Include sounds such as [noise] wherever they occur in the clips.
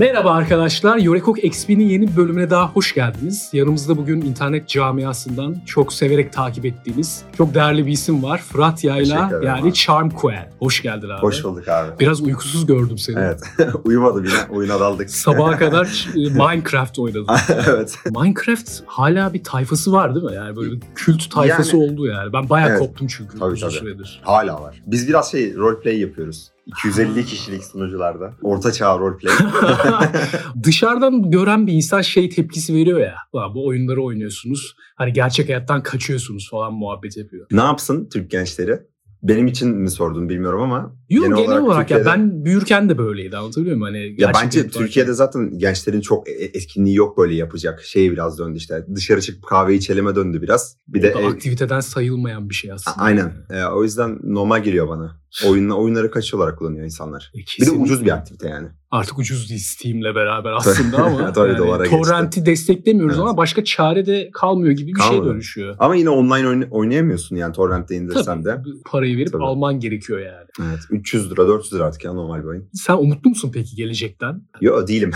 Merhaba arkadaşlar, Yorekok XP'nin yeni bölümüne daha hoş geldiniz. Yanımızda bugün internet camiasından çok severek takip ettiğimiz çok değerli bir isim var. Fırat Yayla yani abi. Charm Quell. Hoş geldin abi. Hoş bulduk abi. Biraz uykusuz gördüm seni. Evet. [laughs] Uyumadım yine. Oyuna daldık. Sabaha [laughs] kadar e, Minecraft oynadın. [laughs] evet. Minecraft hala bir tayfası var değil mi? Yani böyle bir kült tayfası Yani- oldu yani. Ben bayağı Evet. koptum çünkü Tabii, tabii. süredir. Hala var. Biz biraz şey roleplay yapıyoruz. 250 kişilik sunucularda. Orta çağ roleplay. [laughs] Dışarıdan gören bir insan şey tepkisi veriyor ya. "Ulan bu oyunları oynuyorsunuz. Hani gerçek hayattan kaçıyorsunuz falan muhabbet yapıyor. ne yapsın Türk gençleri? Benim için mi sordun bilmiyorum ama. Yok genel, olarak, ya Türkiye'de- ben büyürken de böyleydi anlatabiliyor muyum? Hani Ya bence hayat varken. Türkiye'de zaten gençlerin çok e- etkinliği yok böyle yapacak. Şey biraz döndü işte. Dışarı çıkıp kahve içeleme döndü biraz. Bir de O da ev- aktiviteden sayılmayan bir şey aslında. Aynen. Ee, o yüzden normal geliyor bana. Oyunla, oyunları kaçış olarak kullanıyor insanlar. E, Bir de ucuz bir aktivite yani. Artık ucuz değil Steam'le beraber aslında ama [laughs] Tabii, yani dolara geçti. torrenti desteklemiyoruz Evet. ama başka çare de kalmıyor gibi bir şey Kalmadı. dönüşüyor. Ama yine online oyna- oynayamıyorsun yani torrentte indirsen de. Tabii parayı verip Tabii. alman gerekiyor yani. Evet. 300 lira 400 lira artık ya normal bir oyun. Sen umutlu musun peki gelecekten? Yo değilim.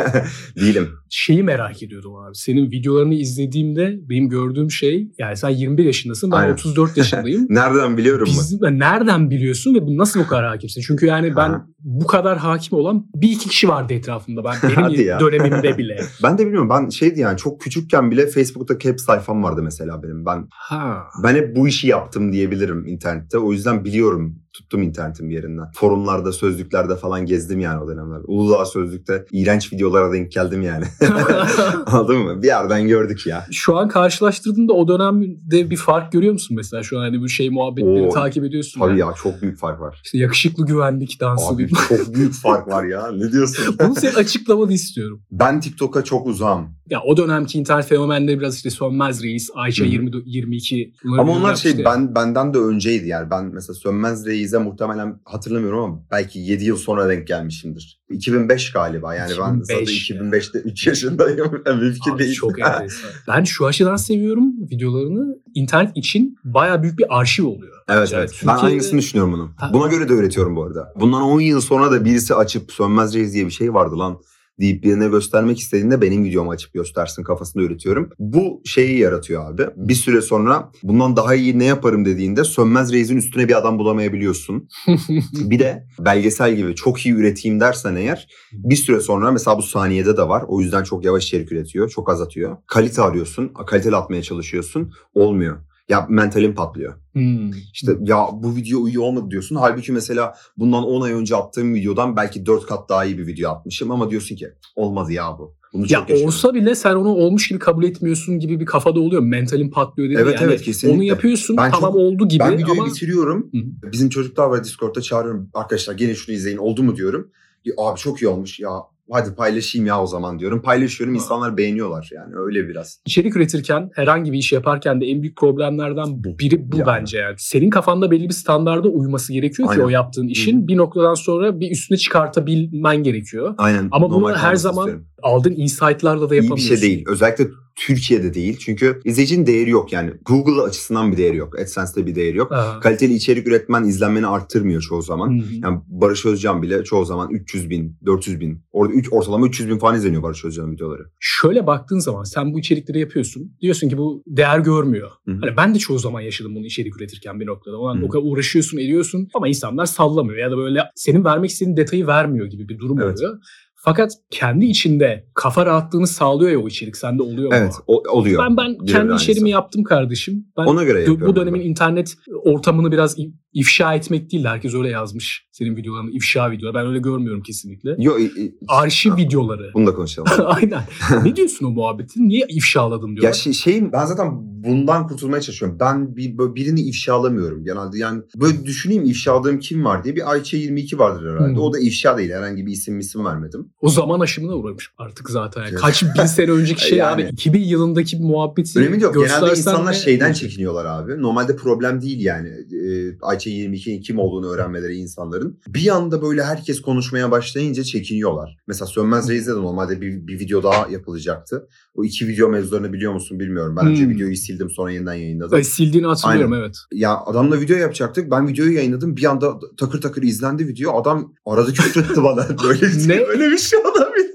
[laughs] değilim. Şeyi merak ediyordum abi. Senin videolarını izlediğimde benim gördüğüm şey yani sen 21 yaşındasın ben Aynen. 34 yaşındayım. [laughs] Nereden biliyorum mu? Biz, nereden biliyorsun ve bu nasıl bu kadar hakimsin? Çünkü yani ben Ha. bu kadar hakim olan bir iki kişi vardı etrafımda. Ben benim dönemimde bile. [laughs] Ben de bilmiyorum. Ben şeydi yani çok küçükken bile Facebook'ta hep sayfam vardı mesela benim. Ben Ha. ben hep bu işi yaptım diyebilirim internette. O yüzden biliyorum. Tuttum internetin bir yerinden. Forumlarda, sözlüklerde falan gezdim yani o dönemler. Uludağ Sözlük'te iğrenç videolara denk geldim yani. [laughs] Anladın mı? Bir yerden gördük ya. Şu an karşılaştırdığında o dönemde bir fark görüyor musun mesela? Şu an hani bu şey muhabbetleri Oo, takip ediyorsun. Tabii yani. ya çok büyük fark var. İşte yakışıklı güvenlik dansı. Abi çok büyük fark var ya. Ne diyorsun? [laughs] Bunu senin açıklamanı istiyorum. Ben TikTok'a çok uzağım. Ya o dönemki internet fenomenleri biraz işte Sönmez Reis, Ayça Hı hı. 20, 22. bunları Ama onlar şey ya. ben benden de önceydi yani. Ben mesela Sönmez Reis'e muhtemelen hatırlamıyorum ama belki 7 yıl sonra denk gelmişimdir. 2005 galiba yani ben 2005 zaten ya. 2005'te 3 yaşındayım. [laughs] Yani Mümkün değil. çok [laughs] enteresan. Ben şu açıdan seviyorum videolarını. İnternet için bayağı büyük bir arşiv oluyor. Evet Yani evet. Ben Türkiye'de- aynısını düşünüyorum bunu. Ha. Buna göre de öğretiyorum bu arada. Bundan 10 yıl sonra da birisi açıp Sönmez Reis diye bir şey vardı lan deyip birine göstermek istediğinde benim videomu açıp göstersin kafasında üretiyorum. Bu şeyi yaratıyor abi. Bir süre sonra bundan daha iyi ne yaparım dediğinde Sönmez Reis'in üstüne bir adam bulamayabiliyorsun. [laughs] bir de belgesel gibi çok iyi üreteyim dersen eğer bir süre sonra mesela bu saniyede de var. O yüzden çok yavaş içerik üretiyor. Çok az atıyor. Kalite arıyorsun. Kaliteli atmaya çalışıyorsun. Olmuyor. Ya mentalin patlıyor. Hmm. İşte ya bu video iyi olmadı diyorsun. Halbuki mesela bundan 10 ay önce attığım videodan belki 4 kat daha iyi bir video atmışım ama diyorsun ki olmadı ya bu. Bunu Ya çok yaşıyorum. olsa bile sen onu olmuş gibi kabul etmiyorsun gibi bir kafada oluyor. Mentalin patlıyor dedi. Evet, yani evet, kesinlikle. Onu yapıyorsun Ben tamam çok- oldu gibi ben videoyu ama bitiriyorum. Hı. Bizim çocuklar var Discord'da çağırıyorum. Arkadaşlar gelin şunu izleyin oldu mu diyorum. Abi çok iyi olmuş ya. Hadi paylaşayım ya o zaman diyorum. Paylaşıyorum insanlar beğeniyorlar yani öyle biraz. içerik üretirken herhangi bir iş yaparken de en büyük problemlerden Bu. biri bu Yani. bence yani. Senin kafanda belli bir standarda uyması gerekiyor ki Aynen. o yaptığın işin bir noktadan sonra bir üstüne çıkartabilmen gerekiyor. Aynen. Ama bunu normal her zaman istiyorum. Aldığın insight'larla da İyi bir yapamıyorsun. şey değil. Özellikle Türkiye'de değil. Çünkü izleyicinin değeri yok yani. Google açısından bir değeri yok. AdSense'de bir değeri yok. Aha. Kaliteli içerik üretmen izlenmeni arttırmıyor çoğu zaman. Hı hı. Yani Barış Özcan bile çoğu zaman 300 bin, 400 bin. Orada üç, ortalama 300 bin falan izleniyor Barış Özcan'ın videoları. Şöyle baktığın zaman sen bu içerikleri yapıyorsun. Diyorsun ki bu değer görmüyor. Hı hı. Hani ben de çoğu zaman yaşadım bunu içerik üretirken bir noktada. Ulan Hı. o kadar uğraşıyorsun, ediyorsun ama insanlar sallamıyor ya da böyle senin vermek istediğin detayı vermiyor gibi bir durum Evet. oluyor. Fakat kendi içinde kafa rahatlığını sağlıyor ya o içerik. Sende oluyor mu? Evet o- oluyor. Ben ben kendi aynısı. içeriğimi yaptım kardeşim. Ben Ona göre bu- yapıyorum. bu dönemin ben. internet ortamını biraz ifşa etmek değil de herkes öyle yazmış. Senin videolarını ifşa videolar. Ben öyle görmüyorum kesinlikle. Yo, i- i- Arşiv Ha. videoları. Bunu da konuşalım. [laughs] Aynen. ne [laughs] diyorsun o muhabbeti? Niye ifşaladın diyorlar. ya şey, şeyin ben zaten bundan kurtulmaya çalışıyorum. Ben bir, böyle birini ifşalamıyorum genelde. Yani böyle düşüneyim ifşaladığım kim var diye. Bir Ayça 22 vardır herhalde. Hı. O da ifşa değil. Herhangi bir isim isim vermedim. O zaman aşımına uğramış artık zaten. Yani kaç bin sene önceki [laughs] şey Yani. abi. 2000 yılındaki bir muhabbeti Önemi yok. Genelde insanlar de- şeyden çekiniyorlar abi. Normalde problem değil yani. Ee, Ayça 22'nin kim olduğunu öğrenmeleri insanların. Bir anda böyle herkes konuşmaya başlayınca çekiniyorlar. Mesela Sönmez Reis'de de normalde bir, bir video daha yapılacaktı. O iki video mevzularını biliyor musun bilmiyorum. Ben önce Hmm. videoyu sildim sonra yeniden yayınladım. Ay, sildiğini hatırlıyorum evet. Ya adamla video yapacaktık. Ben videoyu yayınladım. Bir anda takır takır izlendi video. Adam arada küfretti bana. [laughs] Böyle bir, Ne? böyle bir şey olabilir.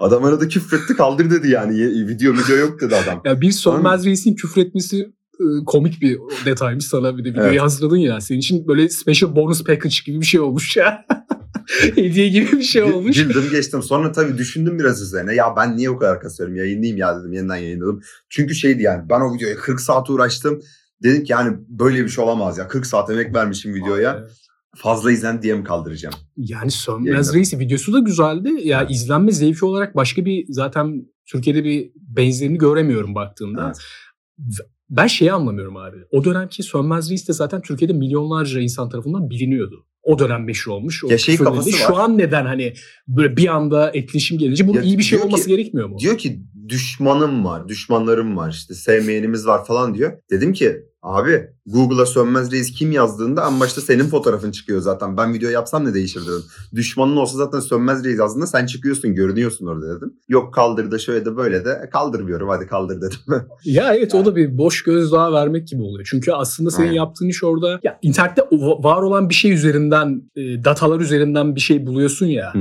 Adam arada küfretti kaldır dedi yani. Video video yok dedi adam. Ya bir Sönmez Reis'in küfretmesi e, komik bir detaymış sana bir de videoyu Evet. hazırladın ya. Senin için böyle special bonus package gibi bir şey olmuş ya. [laughs] Hediye gibi bir şey olmuş. Güldüm geçtim. Sonra tabii düşündüm biraz üzerine. Ya ben niye o kadar kasıyorum? Yayınlayayım ya dedim. Yeniden yayınladım. Çünkü şeydi yani ben o videoya 40 saat uğraştım. Dedim ki yani böyle bir şey olamaz ya. 40 saat emek vermişim videoya. Evet. Fazla izlen diye mi kaldıracağım? Yani Sönmez. Reis'i videosu da güzeldi. Ya Evet. izlenme zevki olarak başka bir zaten Türkiye'de bir benzerini göremiyorum baktığımda. Evet. Ben şeyi anlamıyorum abi. O dönemki Sönmez Reis de zaten Türkiye'de milyonlarca insan tarafından biliniyordu. O dönem meşhur olmuş. O Ya şey kafası Şu var. an neden hani böyle bir anda etkileşim gelince bunun Ya iyi bir şey olması ki- gerekmiyor mu? Diyor ki düşmanım var, düşmanlarım var işte sevmeyenimiz var falan diyor. Dedim ki abi Google'a Sönmez Reis kim yazdığında en başta senin fotoğrafın çıkıyor zaten. Ben video yapsam ne değişir dedim. Düşmanın olsa zaten Sönmez Reis yazdığında sen çıkıyorsun görünüyorsun orada dedim. Yok kaldır da şöyle de böyle de kaldırmıyorum hadi kaldır dedim. [laughs] Ya evet o da bir boş gözdağı vermek gibi oluyor. Çünkü aslında senin Aynen. yaptığın iş orada ya internette var olan bir şey üzerinden e, datalar üzerinden bir şey buluyorsun ya.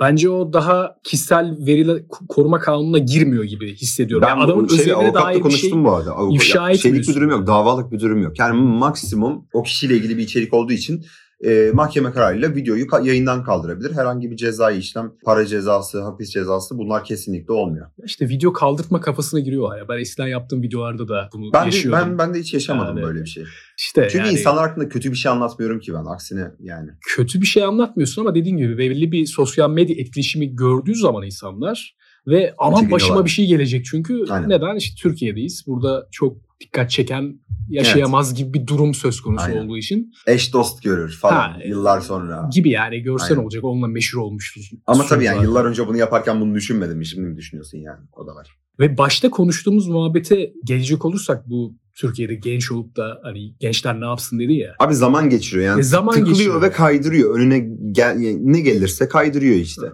Bence o daha kişisel veriler koruma kanununa girmiyor gibi hissediyorum. Ben Yani adamın şey, avukatla dair bir konuştum şey bu arada. Avukat- ifşa ya, Şeylik etmiyorsun. bir durum yok, davalık bir durum yok. Yani maksimum o kişiyle ilgili bir içerik olduğu için e, mahkeme kararıyla videoyu ka- yayından kaldırabilir. Herhangi bir cezai işlem, para cezası, hapis cezası bunlar kesinlikle olmuyor. işte video kaldırtma kafasına giriyor ya. Ben eskiden yaptığım videolarda da bunu Ben de, yaşıyordum. ben ben de hiç yaşamadım Yani- böyle bir şey. işte Çünkü yani insanlar hakkında kötü bir şey anlatmıyorum ki ben. Aksine yani. kötü bir şey anlatmıyorsun ama dediğin gibi belli bir sosyal medya etkileşimi gördüğü zaman insanlar ve aman başıma bir şey gelecek çünkü Aynen. neden işte Türkiye'deyiz. Burada çok dikkat çeken yaşayamaz gibi bir durum söz konusu Aynen. olduğu için Eş dost görür falan Ha, yıllar sonra. gibi yani görsen Aynen. olacak onunla meşhur olmuştur. Ama tabii yani yıllar önce bunu yaparken bunu düşünmedin mi? Şimdi mi düşünüyorsun yani? O da var. Ve başta konuştuğumuz muhabbete gelecek olursak bu Türkiye'de genç olup da hani gençler ne yapsın dedi ya. Abi zaman geçiriyor yani. E, zaman tıklıyor geçiriyor. ve kaydırıyor. Önüne gel, ne gelirse kaydırıyor işte.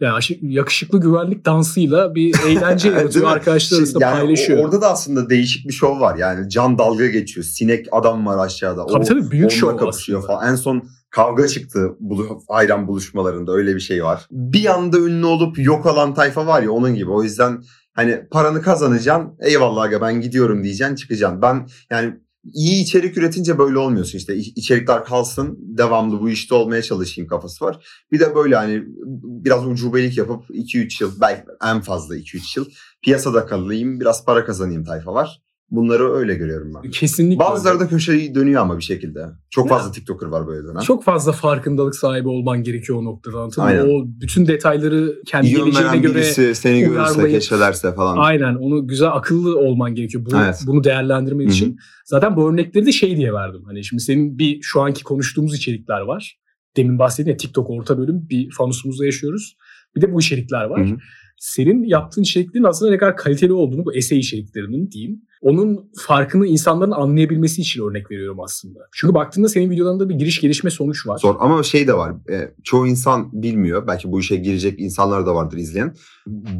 Yani yakışıklı güvenlik dansıyla bir eğlence [laughs] yaratıyor arkadaşlar Şey, arasında yani paylaşıyor. Orada da aslında değişik bir şov var. Yani can dalga geçiyor. Sinek adam var aşağıda. Tabii o, tabii büyük şov kapışıyor aslında. falan. En son kavga çıktı bulu, ayran buluşmalarında öyle bir şey var. Bir anda ünlü olup yok olan tayfa var ya onun gibi. O yüzden hani paranı kazanacaksın. Eyvallah aga ben gidiyorum diyeceksin çıkacaksın. Ben yani iyi içerik üretince böyle olmuyorsun işte içerikler kalsın devamlı bu işte olmaya çalışayım kafası var. Bir de böyle hani biraz ucubelik yapıp 2-3 yıl belki en fazla 2-3 yıl piyasada kalayım biraz para kazanayım tayfa var. Bunları öyle görüyorum ben. Kesinlikle. Bazıları da köşeyi dönüyor ama bir şekilde. Çok fazla TikToker var böyle dönem. çok fazla farkındalık sahibi olman gerekiyor o noktada anladın? Aynen. O bütün detayları kendi İyi geleceğine göre birisi seni görürse uyarlayıp- keşfelerse falan. aynen onu güzel akıllı olman gerekiyor. Bunu, Evet. bunu Hı hı. için. Zaten bu örnekleri de şey diye verdim. Hani şimdi senin bir şu anki konuştuğumuz içerikler var. Demin bahsettiğin ya TikTok orta bölüm bir fanusumuzda yaşıyoruz. Bir de bu içerikler var. Hı hı. Senin yaptığın içeriklerin aslında ne kadar kaliteli olduğunu bu essay içeriklerinin diyeyim. Onun farkını insanların anlayabilmesi için örnek veriyorum aslında. Çünkü baktığında senin videolarında bir giriş gelişme sonuç var. Zor ama şey de var. e, çoğu insan bilmiyor. Belki bu işe girecek insanlar da vardır izleyen.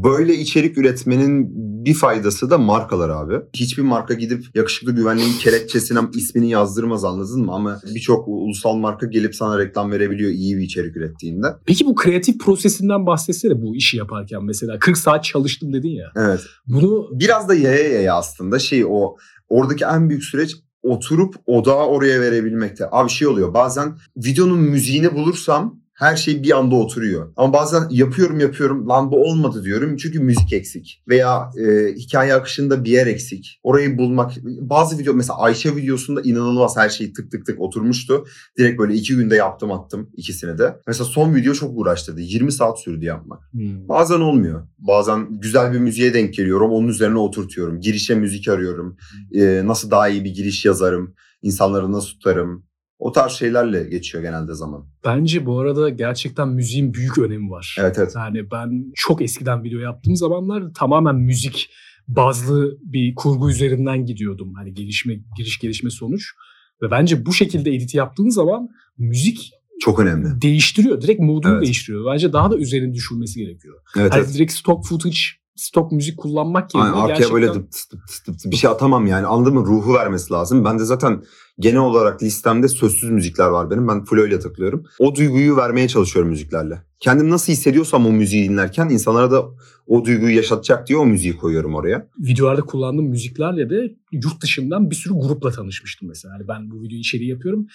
Böyle içerik üretmenin bir faydası da markalar abi. Hiçbir marka gidip yakışıklı güvenliğin kelepçesine ismini yazdırmaz anladın mı? Ama birçok ulusal marka gelip sana reklam verebiliyor iyi bir içerik ürettiğinde. Peki bu kreatif prosesinden bahsetsene bu işi yaparken mesela 40 saat çalıştım dedin ya. Evet. Bunu Biraz da yaya yaya aslında şey o oradaki en büyük süreç oturup odağı oraya verebilmekte. Abi şey oluyor bazen videonun müziğini bulursam her şey bir anda oturuyor. Ama bazen yapıyorum yapıyorum lan bu olmadı diyorum çünkü müzik eksik. Veya e, hikaye akışında bir yer eksik. Orayı bulmak. Bazı video mesela Ayşe videosunda inanılmaz her şey tık tık tık oturmuştu. Direkt böyle iki günde yaptım attım ikisini de. Mesela son video çok uğraştırdı. 20 saat sürdü yapmak. Hmm. Bazen olmuyor. Bazen güzel bir müziğe denk geliyorum. Onun üzerine oturtuyorum. Girişe müzik arıyorum. Ee, nasıl daha iyi bir giriş yazarım. İnsanları nasıl tutarım. O tarz şeylerle geçiyor genelde zaman. bence bu arada gerçekten müziğin büyük önemi var. Evet evet. Yani ben çok eskiden video yaptığım zamanlar tamamen müzik bazlı bir kurgu üzerinden gidiyordum. Hani gelişme, giriş gelişme sonuç. Ve bence bu şekilde edit yaptığın zaman müzik çok önemli. Değiştiriyor. Direkt moodunu evet. değiştiriyor. Bence daha da üzerine düşülmesi gerekiyor. Evet, yani evet. direkt stock footage stop müzik kullanmak yerine Aynen, arkaya gerçekten... böyle dıp dıp dıp dıp bir şey atamam yani anladın mı? Ruhu vermesi lazım. Ben de zaten genel olarak listemde sözsüz müzikler var benim. Ben full öyle takılıyorum. O duyguyu vermeye çalışıyorum müziklerle. Kendim nasıl hissediyorsam o müziği dinlerken insanlara da o duyguyu yaşatacak diye o müziği koyuyorum oraya. Videolarda kullandığım müziklerle de yurt dışından bir sürü grupla tanışmıştım mesela. Yani ben bu video içeriği yapıyorum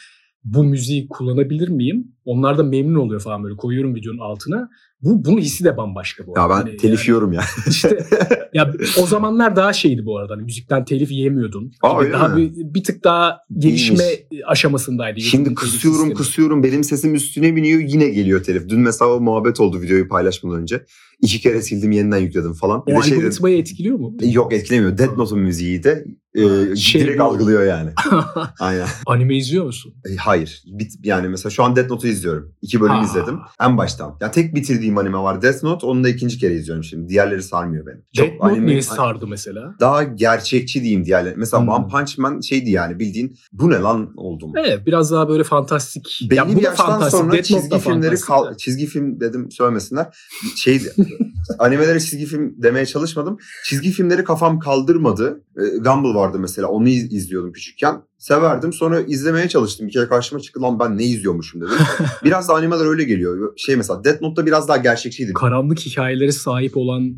bu müziği kullanabilir miyim? Onlar da memnun oluyor falan böyle koyuyorum videonun altına. Bu bunun hissi de bambaşka bu. Ya ben hani telif yani, yiyorum ya. İşte [laughs] ya o zamanlar daha şeydi bu arada. Hani müzikten telif yiyemiyordun. Aa, daha bir, bir tık daha gelişme İyiymiş. aşamasındaydı. Şimdi kısıyorum kısıyorum benim sesim üstüne biniyor yine geliyor telif. Dün mesela o muhabbet oldu videoyu paylaşmadan önce. İki kere sildim yeniden yükledim falan. Bir o şey algoritmayı şey etkiliyor mu? Yok etkilemiyor. Dead Note'un müziği de e, şey direkt bu. algılıyor yani. [laughs] Aynen. Anime izliyor musun? E, hayır. Bit, yani mesela şu an Death Note'u izliyorum. İki bölüm ha. izledim. En baştan. Ya tek bitirdiğim anime var Death Note. Onu da ikinci kere izliyorum şimdi. Diğerleri sarmıyor beni. Çok Death Note anime, niye sardı mesela? Daha gerçekçi diyeyim diğerleri. Mesela hmm. One Punch Man şeydi yani bildiğin bu ne lan oldum. Evet biraz daha böyle fantastik. Belli ya, bir yaştan fantastik. sonra Death çizgi filmleri kal, çizgi film dedim söylemesinler. Şeydi [laughs] animelere çizgi film demeye çalışmadım. Çizgi filmleri kafam kaldırmadı. E, Gumball vardı mesela onu izliyordum küçükken. Severdim sonra izlemeye çalıştım. Bir kere karşıma çıktı lan ben ne izliyormuşum dedim. [laughs] biraz da animeler öyle geliyor. Şey mesela Death Note'da biraz daha gerçekçiydi. Karanlık hikayeleri sahip olan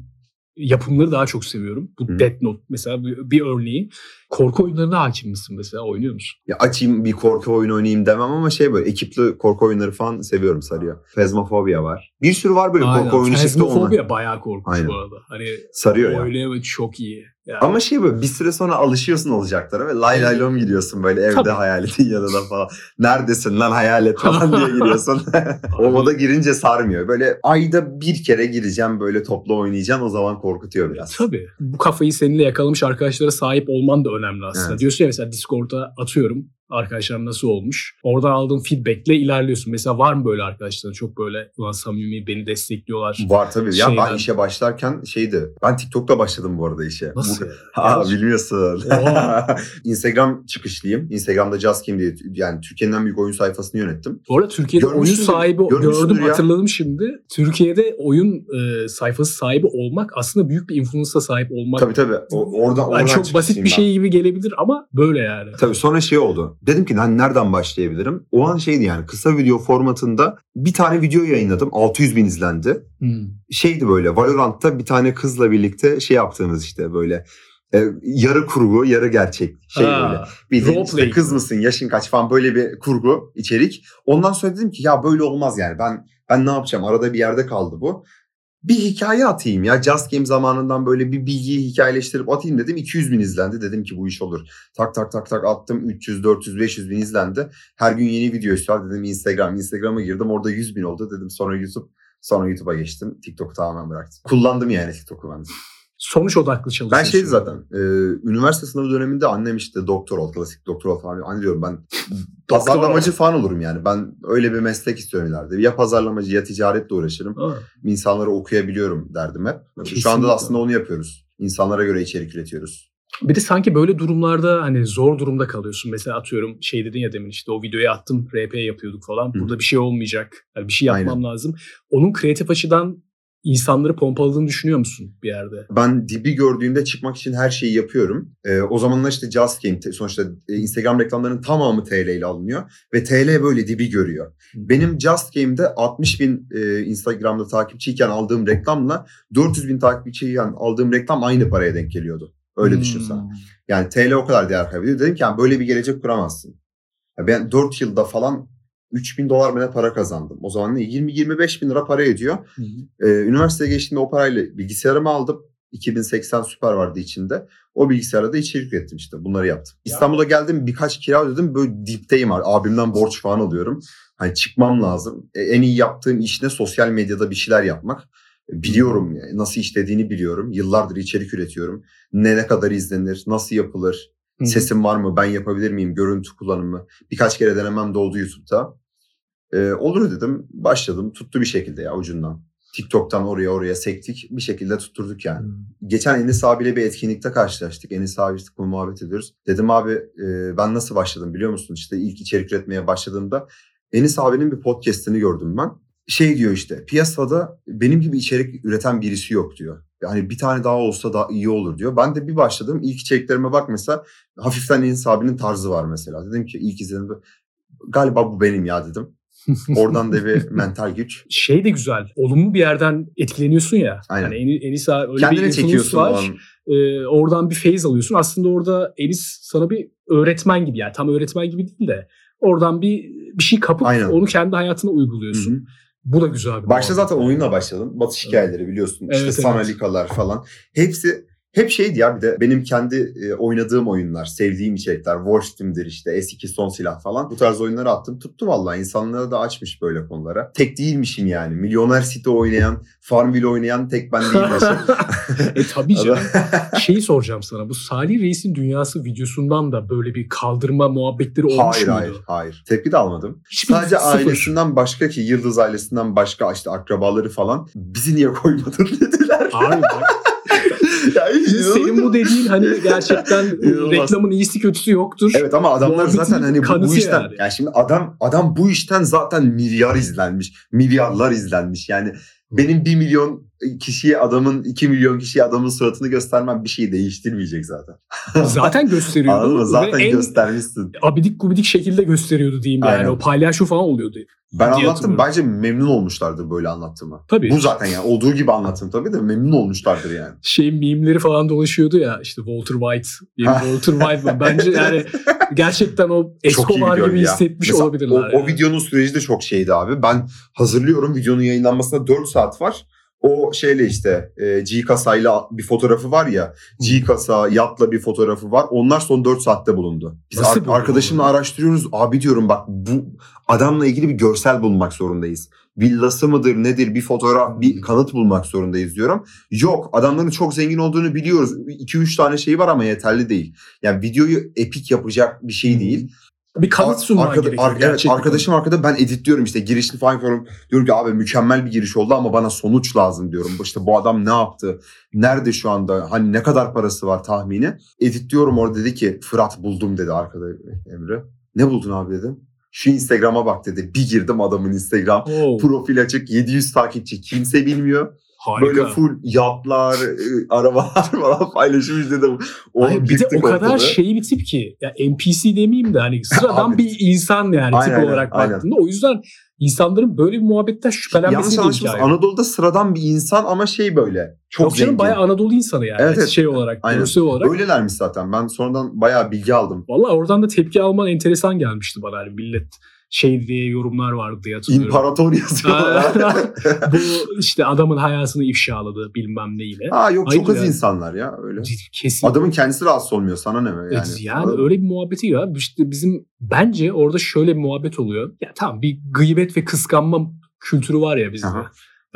yapımları daha çok seviyorum. Bu Hı. Death Note mesela bir, bir örneği. Korku oyunlarına hakim misin mesela? Oynuyor musun? Ya açayım bir korku oyunu oynayayım demem ama şey böyle ekipli korku oyunları falan seviyorum sarıyor. Phasmophobia var. Bir sürü var böyle Aynen. korku oyunu çifti Phasmophobia bayağı korkunç Aynen. bu arada. Hani sarıyor ya. Öyle çok iyi. Yani. Ama şey böyle bir süre sonra alışıyorsun olacaklara ve lay lay lom gidiyorsun böyle evde Tabii. hayaletin yanına falan. Neredesin lan hayalet falan diye [laughs] giriyorsun. o moda girince sarmıyor. Böyle ayda bir kere gireceğim böyle toplu oynayacağım o zaman korkutuyor biraz. Tabii. Bu kafayı seninle yakalamış arkadaşlara sahip olman da önemli aslında. Evet. Diyorsun ya mesela Discord'a atıyorum arkadaşlar nasıl olmuş. Oradan aldığın feedbackle ilerliyorsun. Mesela var mı böyle arkadaşların çok böyle ulan samimi beni destekliyorlar. Var tabii. Şeyden... Ya ben işe başlarken şeydi. Ben TikTok'ta başladım bu arada işe. Nasıl? Ha [laughs] bilmiyorsun. [laughs] Instagram çıkışlıyım. Instagram'da Just Game diye yani Türkiye'nin en büyük oyun sayfasını yönettim. Bu arada Türkiye'de oyun sahibi gördüm ya. hatırladım şimdi. Türkiye'de oyun e, sayfası sahibi olmak aslında büyük bir influence'a sahip olmak. Tabii tabii. O, oradan, oradan yani çok basit bir ben. şey gibi gelebilir ama böyle yani. Tabii sonra şey oldu. Dedim ki ben nereden başlayabilirim? O an şeydi yani kısa video formatında bir tane video yayınladım. 600 bin izlendi. Hmm. Şeydi böyle Valorant'ta bir tane kızla birlikte şey yaptığımız işte böyle e, yarı kurgu, yarı gerçek şey ha, böyle. Bildiğin işte kız mısın, yaşın kaç falan böyle bir kurgu, içerik. Ondan sonra dedim ki ya böyle olmaz yani. Ben ben ne yapacağım? Arada bir yerde kaldı bu bir hikaye atayım ya. Just Game zamanından böyle bir bilgiyi hikayeleştirip atayım dedim. 200 bin izlendi. Dedim ki bu iş olur. Tak tak tak tak attım. 300, 400, 500 bin izlendi. Her gün yeni video istiyor dedim Instagram. Instagram'a girdim. Orada 100 bin oldu dedim. Sonra YouTube. Sonra YouTube'a geçtim. TikTok'u tamamen bıraktım. Kullandım yani TikTok'u ben sonuç odaklı çalışıyorsun. Ben şeydi zaten. E, üniversite sınavı döneminde annem işte doktor ol, klasik doktor ol falan. Anne diyorum ben [laughs] pazarlamacı falan olurum yani. Ben öyle bir meslek istiyorum ileride. Ya pazarlamacı ya ticaretle uğraşırım. Ha. İnsanları okuyabiliyorum derdim hep. Kesinlikle. Şu anda da aslında onu yapıyoruz. İnsanlara göre içerik üretiyoruz. Bir de sanki böyle durumlarda hani zor durumda kalıyorsun. Mesela atıyorum şey dedin ya demin işte o videoyu attım RP yapıyorduk falan. Hı. Burada bir şey olmayacak. Yani bir şey yapmam Aynen. lazım. Onun kreatif açıdan insanları pompaladığını düşünüyor musun bir yerde? Ben dibi gördüğümde çıkmak için her şeyi yapıyorum. Ee, o zamanlar işte Just Game sonuçta e, Instagram reklamlarının tamamı TL ile alınıyor ve TL böyle dibi görüyor. Benim Just Game'de 60 bin e, Instagram'da takipçiyken aldığım reklamla 400 bin takipçiyken aldığım reklam aynı paraya denk geliyordu. Öyle hmm. düşünsen. Yani TL o kadar değer kaybediyor. Dedim ki yani böyle bir gelecek kuramazsın. Yani ben 4 yılda falan 3 bin dolar mı para kazandım. O zaman ne? 20-25 bin lira para ediyor. Hı hı. Ee, üniversiteye geçtiğimde o parayla bilgisayarımı aldım. 2080 süper vardı içinde. O bilgisayarda da içerik ürettim işte. Bunları yaptım. Ya. İstanbul'a geldim birkaç kira ödedim. Böyle dipteyim abi. Abimden borç falan alıyorum. Hani çıkmam lazım. E, en iyi yaptığım iş ne? Sosyal medyada bir şeyler yapmak. E, biliyorum yani nasıl işlediğini biliyorum. Yıllardır içerik üretiyorum. Ne ne kadar izlenir, nasıl yapılır, Hı. sesim var mı, ben yapabilir miyim, görüntü kullanımı. Birkaç kere denemem de oldu YouTube'da. Ee, olur dedim. Başladım. Tuttu bir şekilde ya ucundan. TikTok'tan oraya oraya sektik. Bir şekilde tutturduk yani. Hmm. Geçen Enis abiyle bir etkinlikte karşılaştık. Enis abi işte bu muhabbet ediyoruz. Dedim abi e, ben nasıl başladım biliyor musun? İşte ilk içerik üretmeye başladığımda Enis abinin bir podcast'ini gördüm ben. Şey diyor işte piyasada benim gibi içerik üreten birisi yok diyor. Yani bir tane daha olsa daha iyi olur diyor. Ben de bir başladım. İlk içeriklerime bak mesela hafiften Enis abinin tarzı var mesela. Dedim ki ilk izlediğimde galiba bu benim ya dedim. Oradan da bir [laughs] mental güç. Şey de güzel. Olumlu bir yerden etkileniyorsun ya. Aynen. Yani Enis öyle Kendini bir çekiyorsun var. Ee, oradan bir feyiz alıyorsun. Aslında orada Enis sana bir öğretmen gibi yani tam öğretmen gibi değil de oradan bir bir şey kapıp Aynen. onu kendi hayatına uyguluyorsun. Hı-hı. Bu da güzel bir Başta zaten oyunla başladım. Batış hikayeleri biliyorsun. Evet, işte evet. Sanalikalar falan. Hepsi hep şeydi ya bir de benim kendi e, oynadığım oyunlar, sevdiğim içerikler, War Steam'dir işte, S2 Son Silah falan. Bu tarz oyunları attım. Tuttu vallahi insanlara da açmış böyle konulara. Tek değilmişim yani. Milyoner City oynayan, Farmville oynayan tek ben değilmişim. [laughs] e tabii canım. [laughs] Şeyi soracağım sana. Bu Salih Reis'in Dünyası videosundan da böyle bir kaldırma muhabbetleri olmuş hayır, muydu? Hayır, hayır. Tepki de almadım. Hiçbir Sadece sıfır. ailesinden başka ki Yıldız ailesinden başka işte akrabaları falan bizi niye koymadın [laughs] dediler. Abi bak [laughs] ya Senin bu dediğin hani gerçekten [laughs] reklamın iyisi kötüsü yoktur. Evet ama adamlar zaten hani bu, bu işten yani. yani şimdi adam adam bu işten zaten milyar izlenmiş. Milyarlar izlenmiş. Yani benim bir milyon kişiye adamın iki milyon kişiye adamın suratını göstermem bir şey değiştirmeyecek zaten. zaten gösteriyordu. Anladın mı? Zaten Ve göstermişsin. Abidik gubidik şekilde gösteriyordu diyeyim yani. Aynen. O palyaço falan oluyordu. Ben anlattım. Bence memnun olmuşlardır böyle anlattığıma. Tabii. Bu zaten yani olduğu gibi anlattım tabii de memnun olmuşlardır yani. Şeyin mimleri falan dolaşıyordu ya işte Walter White. Yeni Walter White. Bence yani [laughs] gerçekten o Escobar gibi ya. hissetmiş Mesela olabilirler. O, yani. o videonun süreci de çok şeydi abi. Ben hazırlıyorum videonun yayınlanmasına 4 saat var. O şeyle işte e, G kasayla bir fotoğrafı var ya. G kasa yatla bir fotoğrafı var. Onlar son 4 saatte bulundu. Biz ar- arkadaşımla araştırıyoruz. Abi diyorum bak bu adamla ilgili bir görsel bulmak zorundayız. Villası mıdır nedir bir fotoğraf bir kanıt bulmak zorundayız diyorum. Yok adamların çok zengin olduğunu biliyoruz. 2-3 tane şey var ama yeterli değil. Yani videoyu epik yapacak bir şey değil. Bir kanıt sunman Arkada, gerekiyor. Ar- evet, arkadaşım arkada ben editliyorum işte girişini falan yapıyorum. Diyorum ki abi mükemmel bir giriş oldu ama bana sonuç lazım diyorum. İşte bu adam ne yaptı? Nerede şu anda? Hani ne kadar parası var tahmini? Editliyorum orada dedi ki Fırat buldum dedi arkada Emre. Ne buldun abi dedim. Şu Instagram'a bak dedi. Bir girdim adamın Instagram. Oh. Profil açık 700 takipçi. Kimse bilmiyor. Harika. Böyle full yatlar, e, [laughs] arabalar falan paylaşmış dedim. O Hayır, bir de o kadar ortada. şeyi bir tip ki. Ya NPC demeyeyim de hani sıradan bir insan yani aynen, tip olarak aynen. baktığında. O yüzden insanların böyle bir muhabbetten şüphelenmesi Yanlış hikaye. Anadolu'da sıradan bir insan ama şey böyle. Çok Yok canım bayağı Anadolu insanı yani. Evet, evet. Şey olarak, Aynen. olarak. Öylelermiş zaten. Ben sonradan bayağı bilgi aldım. Valla oradan da tepki alman enteresan gelmişti bana. Yani millet şey diye yorumlar vardı diye hatırlıyorum. İmparator [laughs] yazıyorlar. bu işte adamın hayatını ifşaladı bilmem neyle. Ha yok çok az yani. insanlar ya öyle. Kesin. Adamın kendisi rahatsız olmuyor sana ne? Yani, yani öyle bir muhabbeti ya. İşte bizim bence orada şöyle bir muhabbet oluyor. Ya tamam bir gıybet ve kıskanma kültürü var ya bizde. Aha.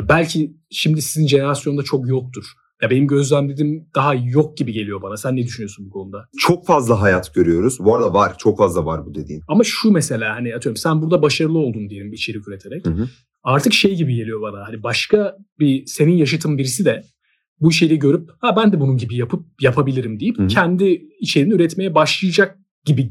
Belki şimdi sizin jenerasyonda çok yoktur. Ya benim gözlemlediğim daha yok gibi geliyor bana. Sen ne düşünüyorsun bu konuda? Çok fazla hayat görüyoruz. Bu arada var. Çok fazla var bu dediğin. Ama şu mesela hani atıyorum sen burada başarılı oldun diyelim içerik üreterek. Hı hı. Artık şey gibi geliyor bana. Hani başka bir senin yaşıtın birisi de bu şeyi görüp ha ben de bunun gibi yapıp yapabilirim deyip hı hı. kendi içeriğini üretmeye başlayacak gibi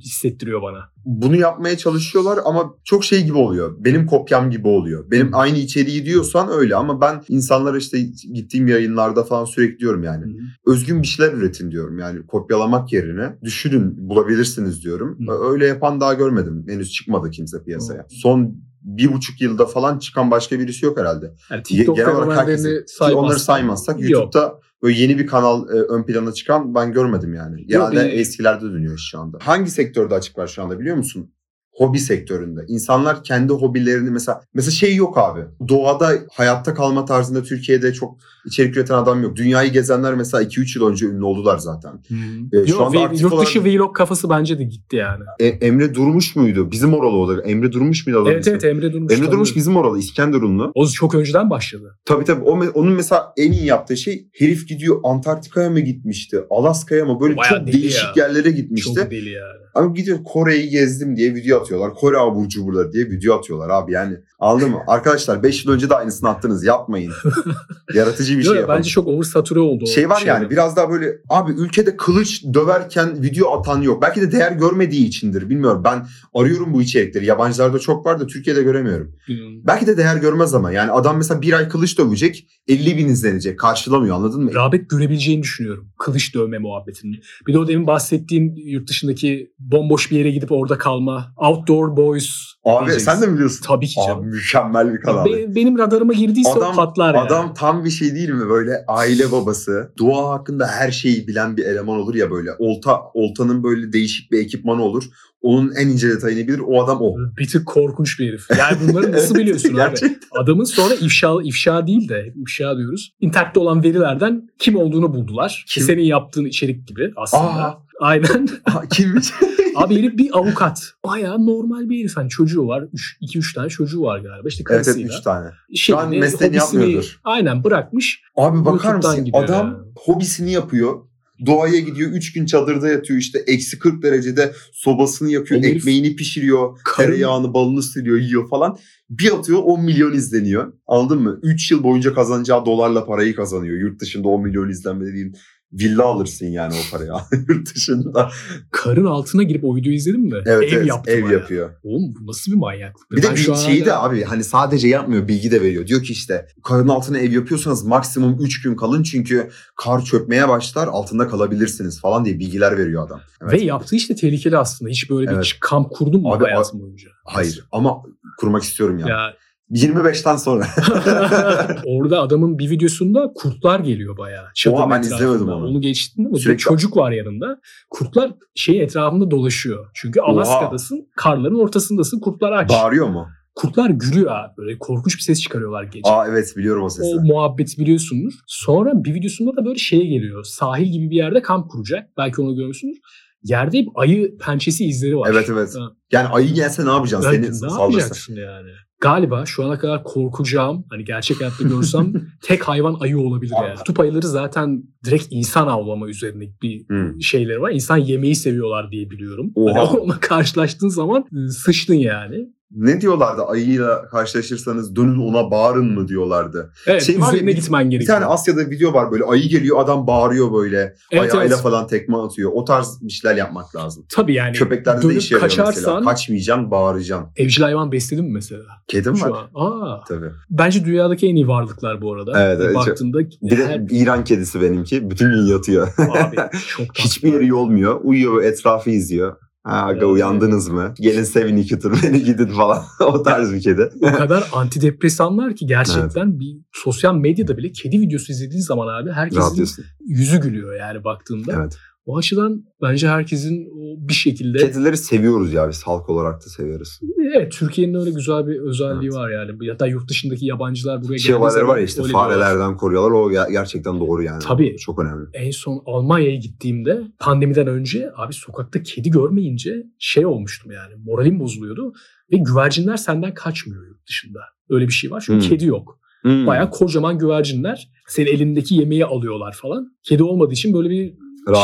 hissettiriyor bana. Bunu yapmaya çalışıyorlar ama çok şey gibi oluyor. Benim kopyam gibi oluyor. Benim aynı içeriği diyorsan öyle ama ben insanlara işte gittiğim yayınlarda falan sürekli diyorum yani. Hı-hı. Özgün bir şeyler üretin diyorum. Yani kopyalamak yerine düşünün bulabilirsiniz diyorum. Hı-hı. Öyle yapan daha görmedim. Henüz çıkmadı kimse piyasaya. Hı-hı. Son bir buçuk yılda falan çıkan başka birisi yok herhalde. Yani TikTok Genel olarak herkesin, onları saymazsak YouTube'da böyle yeni bir kanal e, ön plana çıkan ben görmedim yani. Genelde Yok, eskilerde dönüyor şu anda. Hangi sektörde açık var şu anda biliyor musun? Hobi sektöründe. İnsanlar kendi hobilerini mesela mesela şey yok abi. Doğada hayatta kalma tarzında Türkiye'de çok içerik üreten adam yok. Dünyayı gezenler mesela 2-3 yıl önce ünlü oldular zaten. Hmm. Ee, şu anda aktif yurt dışı olarak... vlog kafası bence de gitti yani. E, Emre Durmuş muydu? Bizim oralı o da. Emre Durmuş muydu adam? Evet evet Emre Durmuş. Emre Durmuş bizim oralı İskenderunlu. O çok önceden başladı. Tabii tabii. O, onun mesela en iyi yaptığı şey herif gidiyor Antarktika'ya mı gitmişti? Alaska'ya mı? Böyle Bayağı çok değişik ya. yerlere gitmişti. Çok deli yani. Ama gidiyor Kore'yi gezdim diye video atıyorlar. Kore abur cuburları diye video atıyorlar abi yani. Anladın mı? Arkadaşlar 5 yıl önce de aynısını attınız. Yapmayın. [laughs] Yaratıcı bir şey yapın. Bence çok oversature oldu. Şey var yani biraz daha böyle abi ülkede kılıç döverken video atan yok. Belki de değer görmediği içindir. Bilmiyorum. Ben arıyorum bu içerikleri. Yabancılarda çok var da Türkiye'de göremiyorum. Hmm. Belki de değer görmez ama. Yani adam mesela bir ay kılıç dövecek 50 bin izlenecek. Karşılamıyor anladın mı? Rağbet görebileceğini düşünüyorum. Kılıç dövme muhabbetini. Bir de o demin bahsettiğim yurt dışındaki bomboş bir yere gidip orada kalma. Outdoor Boys. Abi diyeceksin. sen de mi biliyorsun? Tabii ki canım. Abi, mükemmel bir kanal. Be- benim radarıma girdiyse adam, o patlar yani. Adam tam bir şey değil mi? Böyle aile babası. Dua hakkında her şeyi bilen bir eleman olur ya böyle. Olta Oltanın böyle değişik bir ekipmanı olur. Onun en ince detayını bilir. O adam o. Bir tık korkunç bir herif. Yani bunları [laughs] nasıl biliyorsun abi? Adamın sonra ifşa, ifşa değil de ifşa diyoruz. İnternette olan verilerden kim olduğunu buldular. Kim? Senin yaptığın içerik gibi aslında. Aa, Aynen. Aa, kimmiş? [laughs] Abi herif bir avukat. Baya normal bir herif. Hani çocuğu var. 2-3 tane çocuğu var galiba. İşte karısıyla. Evet 3 tane. Şu an mesleğini yapmıyordur. Aynen bırakmış. Abi bakar mısın? Adam yani. hobisini yapıyor Doğaya gidiyor 3 gün çadırda yatıyor işte eksi 40 derecede sobasını yakıyor, Olur. ekmeğini pişiriyor, Karın... tereyağını balını siliyor, yiyor falan. Bir atıyor 10 milyon izleniyor. Anladın mı? 3 yıl boyunca kazanacağı dolarla parayı kazanıyor. Yurt dışında 10 milyon izlenme dediğin villa alırsın yani o parayı [laughs] yurt dışında. Karın altına girip o videoyu izledin mi? Evet, ev evet, yaptı ev yapıyor. Oğlum bu nasıl bir manyaklık? Bir ben de bir şeyi hala... de abi hani sadece yapmıyor bilgi de veriyor. Diyor ki işte karın altına ev yapıyorsanız maksimum 3 gün kalın çünkü kar çökmeye başlar altında kalabilirsiniz falan diye bilgiler veriyor adam. Evet. Ve yaptığı işte tehlikeli aslında. Hiç böyle evet. bir kamp kurdun mu abi, hayatın boyunca? Hayır ama kurmak istiyorum yani. Ya 25'ten sonra. [laughs] Orada adamın bir videosunda kurtlar geliyor bayağı. Oha ben izlemedim onu. Onu geçtin mi? Sürekli... çocuk var yanında. Kurtlar şeyin etrafında dolaşıyor. Çünkü Alaska'dasın, Oha. karların ortasındasın, kurtlar aç. Bağırıyor mu? Kurtlar gülüyor abi. Böyle korkunç bir ses çıkarıyorlar gece. Aa evet biliyorum o sesi. O muhabbeti biliyorsunuz. Sonra bir videosunda da böyle şeye geliyor. Sahil gibi bir yerde kamp kuracak. Belki onu görmüşsünüz. Yerde ayı pençesi izleri var. Evet evet. Ha. Yani ayı gelse ne yapacaksın? Seni ne yapacaksın yani? Galiba şu ana kadar korkacağım hani gerçek hayatta görsem [laughs] tek hayvan ayı olabilir yani. Kutup ayıları zaten direkt insan avlama üzerine bir hmm. şeyleri var. İnsan yemeği seviyorlar diye biliyorum. Oha. Hani onunla karşılaştığın zaman ıı, sıçtın yani ne diyorlardı ayıyla karşılaşırsanız dönün ona bağırın mı diyorlardı. Evet şey var ya, gitmen gerekiyor. Bir tane Asya'da video var böyle ayı geliyor adam bağırıyor böyle evet, ayağıyla evet. falan tekme atıyor. O tarz işler yapmak lazım. Tabii yani. Köpeklerde de işe yarıyor mesela. Kaçmayacaksın bağıracaksın. Evcil hayvan besledin mi mesela? Kedim Şu var. An. Aa. Tabii. Bence dünyadaki en iyi varlıklar bu arada. Evet. evet Baktığında. Bir de her... İran kedisi benimki. Bütün gün yatıyor. Abi çok [laughs] Hiçbir yeri olmuyor. Uyuyor etrafı izliyor. Ha, aga uyandınız mı? Gelin sevin iki tur [laughs] beni gidin falan. [laughs] o tarz bir kedi. o kadar antidepresanlar ki gerçekten evet. bir sosyal medyada bile kedi videosu izlediğin zaman abi herkesin yüzü gülüyor yani baktığında. Evet. O açıdan bence herkesin bir şekilde... Kedileri seviyoruz ya biz halk olarak da severiz. Evet Türkiye'nin öyle güzel bir özelliği evet. var yani. Ya da yurt dışındaki yabancılar buraya geldiği zaman... var ya işte farelerden diyorlar. koruyorlar o gerçekten doğru yani. Tabii. Çok önemli. En son Almanya'ya gittiğimde pandemiden önce abi sokakta kedi görmeyince şey olmuştum yani moralim bozuluyordu. Ve güvercinler senden kaçmıyor yurt dışında. Öyle bir şey var çünkü hmm. kedi yok. Hmm. Bayağı kocaman güvercinler senin elindeki yemeği alıyorlar falan. Kedi olmadığı için böyle bir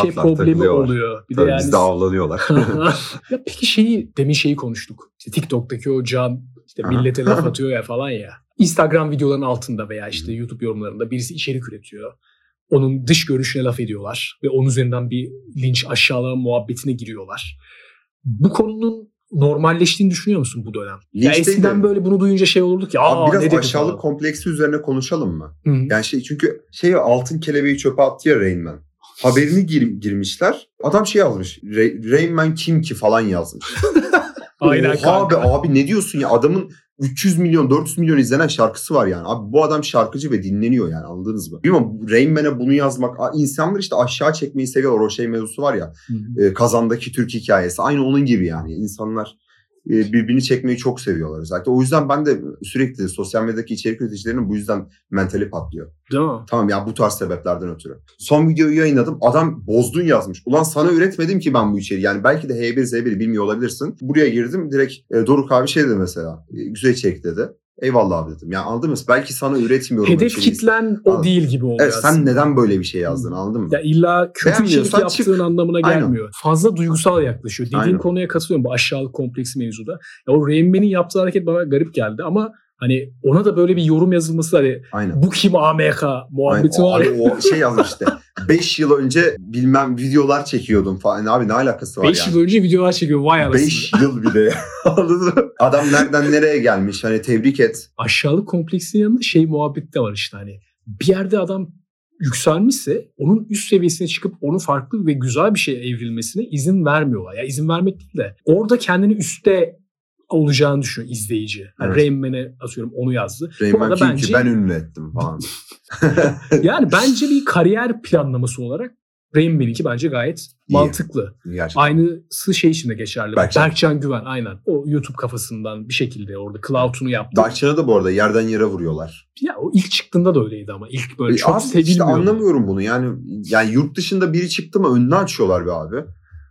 şey problemi oluyor. Bir Tabii de yani... bizde avlanıyorlar. [laughs] ya peki şeyi demin şeyi konuştuk. İşte TikTok'taki o can işte millete laf [laughs] atıyor ya falan ya. Instagram videolarının altında veya işte YouTube yorumlarında birisi içerik üretiyor. Onun dış görünüşüne laf ediyorlar ve onun üzerinden bir linç aşağılama muhabbetine giriyorlar. Bu konunun normalleştiğini düşünüyor musun bu dönem? ya eskiden de. böyle bunu duyunca şey olurduk ya. Abi biraz aşağılık falan. kompleksi üzerine konuşalım mı? Hı-hı. Yani şey çünkü şey altın kelebeği çöpe attı ya Rain Man haberini gir, girmişler. Adam şey yazmış. Ray, Rain Man kim ki falan yazmış. [laughs] Aynen Oha kanka. Abi, abi ne diyorsun ya adamın 300 milyon 400 milyon izlenen şarkısı var yani. Abi bu adam şarkıcı ve dinleniyor yani anladınız mı? Bilmiyorum Rain Man'e bunu yazmak insanlar işte aşağı çekmeyi seviyorlar o şey mevzusu var ya. E, kazandaki Türk hikayesi aynı onun gibi yani. insanlar birbirini çekmeyi çok seviyorlar özellikle. O yüzden ben de sürekli sosyal medyadaki içerik üreticilerinin bu yüzden mentali patlıyor. Değil mi? Tamam ya bu tarz sebeplerden ötürü. Son videoyu yayınladım. Adam bozdun yazmış. Ulan sana üretmedim ki ben bu içeriği. Yani belki de H1 Z1'i bilmiyor olabilirsin. Buraya girdim direkt e, Doruk abi şey dedi mesela. E, güzel içerik dedi. Eyvallah abi dedim. Yani anladın mı? Belki sana üretmiyorum. Hedef şeyi. kitlen o Anladım. değil gibi oluyor Evet sen neden böyle bir şey yazdın anladın mı? Ya illa kötü içerik Beğenmiyorsan yaptığın çık. anlamına Aynen. gelmiyor. Fazla duygusal yaklaşıyor. Dediğin Aynen. konuya katılıyorum bu aşağılık kompleksi mevzuda. Ya o Rain yaptığı hareket bana garip geldi ama hani ona da böyle bir yorum yazılması hani Aynen. bu kim AMK Aynen. muhabbeti O, var abi o şey yazmış işte. [laughs] 5 yıl önce bilmem videolar çekiyordum falan. Abi ne alakası var 5 yani? yıl önce videolar çekiyor vay anasını. 5 yıl [laughs] mı? Adam nereden nereye gelmiş? Hani tebrik et. Aşağılık kompleksinin yanında şey muhabbet de var işte hani. Bir yerde adam yükselmişse onun üst seviyesine çıkıp onun farklı ve güzel bir şeye evrilmesine izin vermiyorlar. Ya izin vermek değil de orada kendini üstte olacağını düşünüyor izleyici. Yani Evet. Rain Man'e atıyorum onu yazdı. Rayman arada kim bence ki ben ünlü ettim falan. [laughs] yani bence bir kariyer planlaması olarak Rain Man'inki bence gayet İyi. mantıklı. Gerçekten. Aynısı şey için de geçerli. Berkcan. Berkcan. Güven aynen. O YouTube kafasından bir şekilde orada cloud'unu yaptı. Darkçan'a da bu arada yerden yere vuruyorlar. Ya o ilk çıktığında da öyleydi ama ilk böyle E, çok abi sevilmiyordu. işte anlamıyorum bunu. Yani yani yurt dışında biri çıktı mı önünü açıyorlar be abi.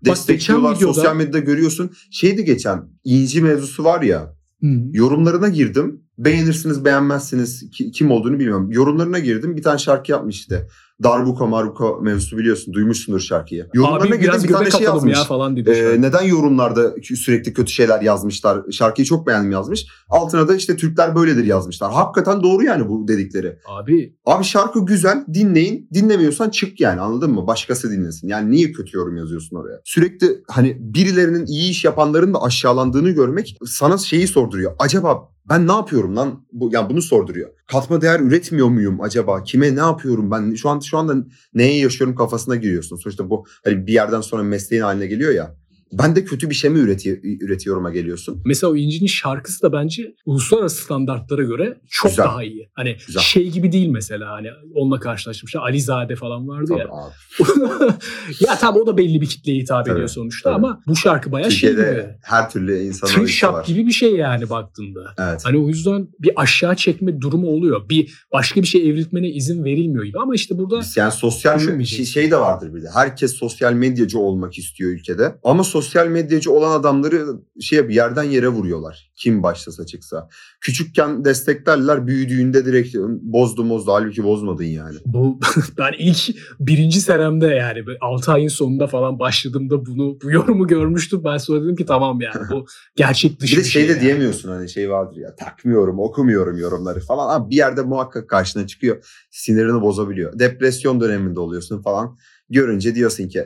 Destekliyorlar geçen videoda- sosyal medyada görüyorsun. Şeydi geçen inci mevzusu var ya. Hı. Yorumlarına girdim. Beğenirsiniz beğenmezsiniz ki- kim olduğunu bilmiyorum. Yorumlarına girdim bir tane şarkı yapmış işte. Darbuka Marbuka mevzusu biliyorsun duymuşsundur şarkıyı. Yorumlarına Abi girdim bir tane şey yazmış. ya falan dedi. Ee, neden yorumlarda sürekli kötü şeyler yazmışlar? Şarkıyı çok beğendim yazmış. Altına da işte Türkler böyledir yazmışlar. Hakikaten doğru yani bu dedikleri. Abi Abi şarkı güzel dinleyin. Dinlemiyorsan çık yani anladın mı? Başkası dinlesin. Yani niye kötü yorum yazıyorsun oraya? Sürekli hani birilerinin iyi iş yapanların da aşağılandığını görmek sana şeyi sorduruyor. Acaba ben ne yapıyorum lan? Bu, yani bunu sorduruyor. Katma değer üretmiyor muyum acaba? Kime ne yapıyorum ben? Şu an şu anda neye yaşıyorum kafasına giriyorsun. Sonuçta bu hani bir yerden sonra mesleğin haline geliyor ya. Ben de kötü bir şey mi üreti- üretiyorum'a geliyorsun? mesela o İnci'nin şarkısı da bence uluslararası standartlara göre çok Güzel. daha iyi. Hani Güzel. şey gibi değil mesela hani onunla karşılaşmışlar. Alizade falan vardı Tabii [laughs] ya. ya tabii o da belli bir kitleye hitap ediyor Tabii, sonuçta tabii. ama bu şarkı bayağı şey Türkiye'de gibi. her türlü oyuncusu var. shop gibi bir şey yani baktığında. Evet. Hani o yüzden bir aşağı çekme durumu oluyor. Bir başka bir şey evriltmene izin verilmiyor gibi. Ama işte burada Yani sosyal şey, şey de vardır bir de. Herkes sosyal medyacı olmak istiyor ülkede. Ama sosyal medyacı olan adamları şey bir yerden yere vuruyorlar. Kim başlasa çıksa. Küçükken desteklerler, büyüdüğünde direkt bozdu mozdu. Halbuki bozmadın yani. bu [laughs] ben ilk birinci senemde yani 6 ayın sonunda falan başladığımda bunu bu yorumu görmüştüm. Ben sonra dedim ki tamam yani bu gerçek Bir dışı de bir şey şey. de yani. diyemiyorsun hani şey vardır ya takmıyorum, okumuyorum yorumları falan. Ama bir yerde muhakkak karşına çıkıyor. Sinirini bozabiliyor. Depresyon döneminde oluyorsun falan. Görünce diyorsun ki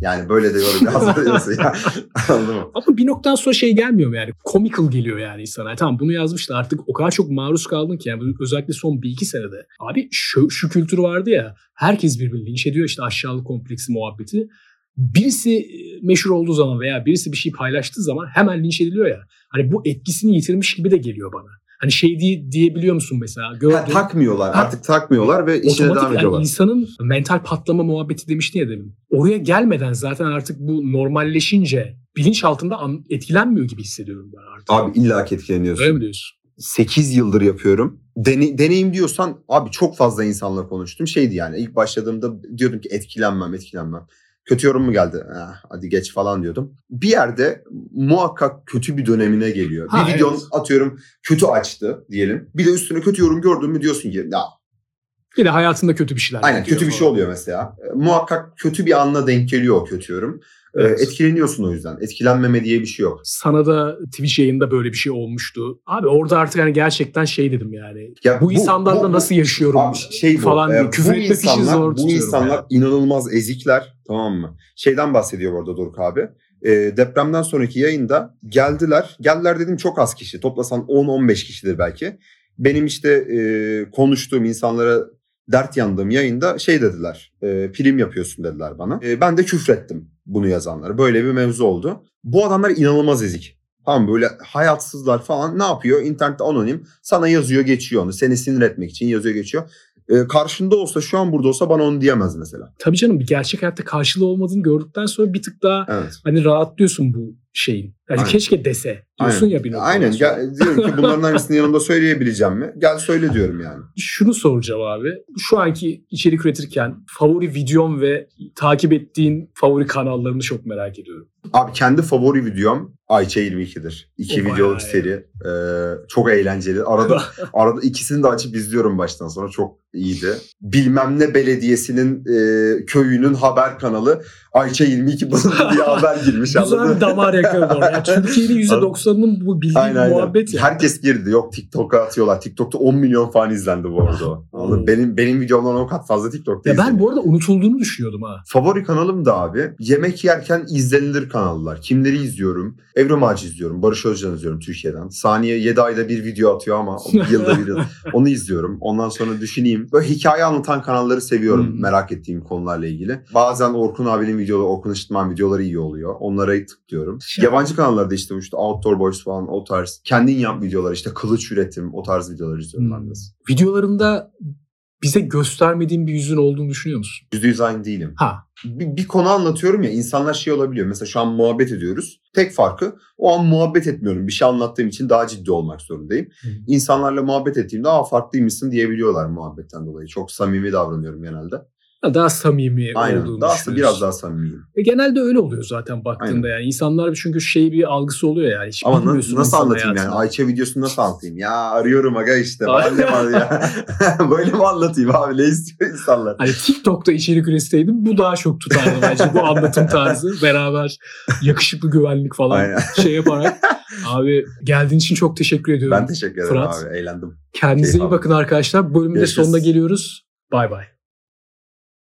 yani böyle de yorum yazmıyorsun [laughs] ya. [laughs] Anladın mı? Ama bir noktadan sonra şey gelmiyor mu yani? Comical geliyor yani insana. Tamam bunu yazmışlar artık o kadar çok maruz kaldın ki yani özellikle son bir iki senede. Abi şu, şu kültür vardı ya herkes birbirini linç ediyor işte aşağılık kompleksi muhabbeti. Birisi e, meşhur olduğu zaman veya birisi bir şey paylaştığı zaman hemen linç ediliyor ya. Hani bu etkisini yitirmiş gibi de geliyor bana. Hani şey diye, diyebiliyor musun mesela? Ha, Gördün, takmıyorlar Ha. artık takmıyorlar ve işine devam yani ediyorlar. insanın mental patlama muhabbeti demiştin ya demin. Oraya gelmeden zaten artık bu normalleşince bilinç altında etkilenmiyor gibi hissediyorum ben artık. Abi illa ki etkileniyorsun. Öyle mi diyorsun? 8 yıldır yapıyorum. Dene- deneyim diyorsan abi çok fazla insanla konuştum. Şeydi yani ilk başladığımda diyordum ki etkilenmem etkilenmem. Kötü yorum mu geldi? Ah, hadi geç falan diyordum. Bir yerde muhakkak kötü bir dönemine geliyor. Ha, bir videon evet. atıyorum kötü açtı diyelim. Bir de üstüne kötü yorum gördün mü diyorsun ki ya Bir de hayatında kötü bir şeyler aynen kötü bir şey oluyor mesela. E, muhakkak kötü bir anla denk geliyor o kötü yorum. E, Evet. etkileniyorsun o yüzden. Etkilenmeme diye bir şey yok. Sana da Twitch yayında böyle bir şey olmuştu. Abi orada artık hani gerçekten şey dedim yani. Ya Bu, insanlarla bu- nasıl yaşıyorum Abi şey bu, falan e, diye. Küfür bu etmek için insanlar, zor Bu insanlar yani. inanılmaz ezikler tamam mı? Şeyden bahsediyor orada Doruk abi. E, depremden sonraki yayında geldiler. Geldiler dedim çok az kişi. Toplasan 10-15 kişidir belki. Benim işte e, konuştuğum insanlara dert yandığım yayında şey dediler. E, prim yapıyorsun dediler bana. E, ben de küfrettim bunu yazanlara. Böyle bir mevzu oldu. Bu adamlar inanılmaz ezik. Tamam böyle hayatsızlar falan ne yapıyor? İnternette anonim sana yazıyor geçiyor onu. Seni sinir etmek için yazıyor geçiyor. Ee, karşında olsa şu an burada olsa bana onu diyemez mesela. Tabii canım bir gerçek hayatta karşılığı olmadığını gördükten sonra bir tık daha Evet. hani rahatlıyorsun bu şeyin. Yani Aynen. keşke dese diyorsun Aynen. ya bir noktadan Aynen. sonra. Gel, diyorum ki bunların hangisini yanımda söyleyebileceğim mi? Gel söyle diyorum yani. [laughs] Şunu soracağım abi. Şu anki içerik üretirken favori videom ve takip ettiğin favori kanallarını çok merak ediyorum. Abi kendi favori videom Ayça 22'dir. İki O videoluk seri. Ee, çok eğlenceli. Arada [laughs] arada ikisini de açıp izliyorum baştan sonra. Çok iyiydi. Bilmem ne belediyesinin e, köyünün haber kanalı Ayça 22 bulundu diye haber girmiş anladın Güzel bir damar yakaladı oraya. Türkiye'nin [laughs] %90'ının bu bildiği Aynen aynen. muhabbet ya. Herkes girdi. Yok TikTok'a atıyorlar. TikTok'ta 10 milyon falan izlendi bu arada o. Anladın mı? Hmm. benim benim videomdan o kat fazla TikTok'ta Ya ben izleniyor. bu arada unutulduğunu düşünüyordum ha. Favori kanalım da abi. Yemek yerken izlenilir kanallar. Kimleri izliyorum? Evrim Ağacı izliyorum. Barış Özcan izliyorum Türkiye'den. Saniye 7 ayda bir video atıyor ama [laughs] yılda bir yıl. Onu izliyorum. Ondan sonra düşüneyim. Böyle hikaye anlatan kanalları seviyorum. Hmm. Merak ettiğim konularla ilgili. Bazen Orkun abinin videoları, Orkun Işıtman videoları iyi oluyor. Onlara tıklıyorum. Ya- Yabancı kanallarda işte, işte Outdoor Boys falan o tarz. Kendin yap videolar işte kılıç üretim o tarz videolar izliyorum ben Hmm. de. Videolarında bize göstermediğin bir yüzün olduğunu düşünüyor musun? %100 aynı değilim. Ha. bir, bir konu anlatıyorum ya insanlar şey olabiliyor. Mesela şu an muhabbet ediyoruz. Tek farkı o an muhabbet etmiyorum. Bir şey anlattığım için daha ciddi olmak zorundayım. Hı. İnsanlarla muhabbet ettiğimde aa farklıymışsın diyebiliyorlar muhabbetten dolayı. Çok samimi davranıyorum genelde. Daha samimi Aynen. olduğunu Daha, düşünüyorsun. biraz daha samimiyim. E genelde öyle oluyor zaten baktığında yani. insanlar çünkü şey bir algısı oluyor yani. Hiç Ama nasıl insan anlatayım yani? Ayça videosunu nasıl anlatayım? Ya arıyorum aga işte. Aynen. Mi, ya? [laughs] Böyle mi anlatayım abi? Ne istiyor insanlar? Hani TikTok'ta içerik üretseydin bu daha çok tutardı bence. bu anlatım tarzı [laughs] beraber yakışıklı güvenlik falan Aynen. şey yaparak. Abi geldiğin için çok teşekkür ediyorum. Ben teşekkür ederim Fırat. abi. Eğlendim. Kendinize Keyif iyi bakın arkadaşlar. Bölümün de sonuna geliyoruz. Bay bay.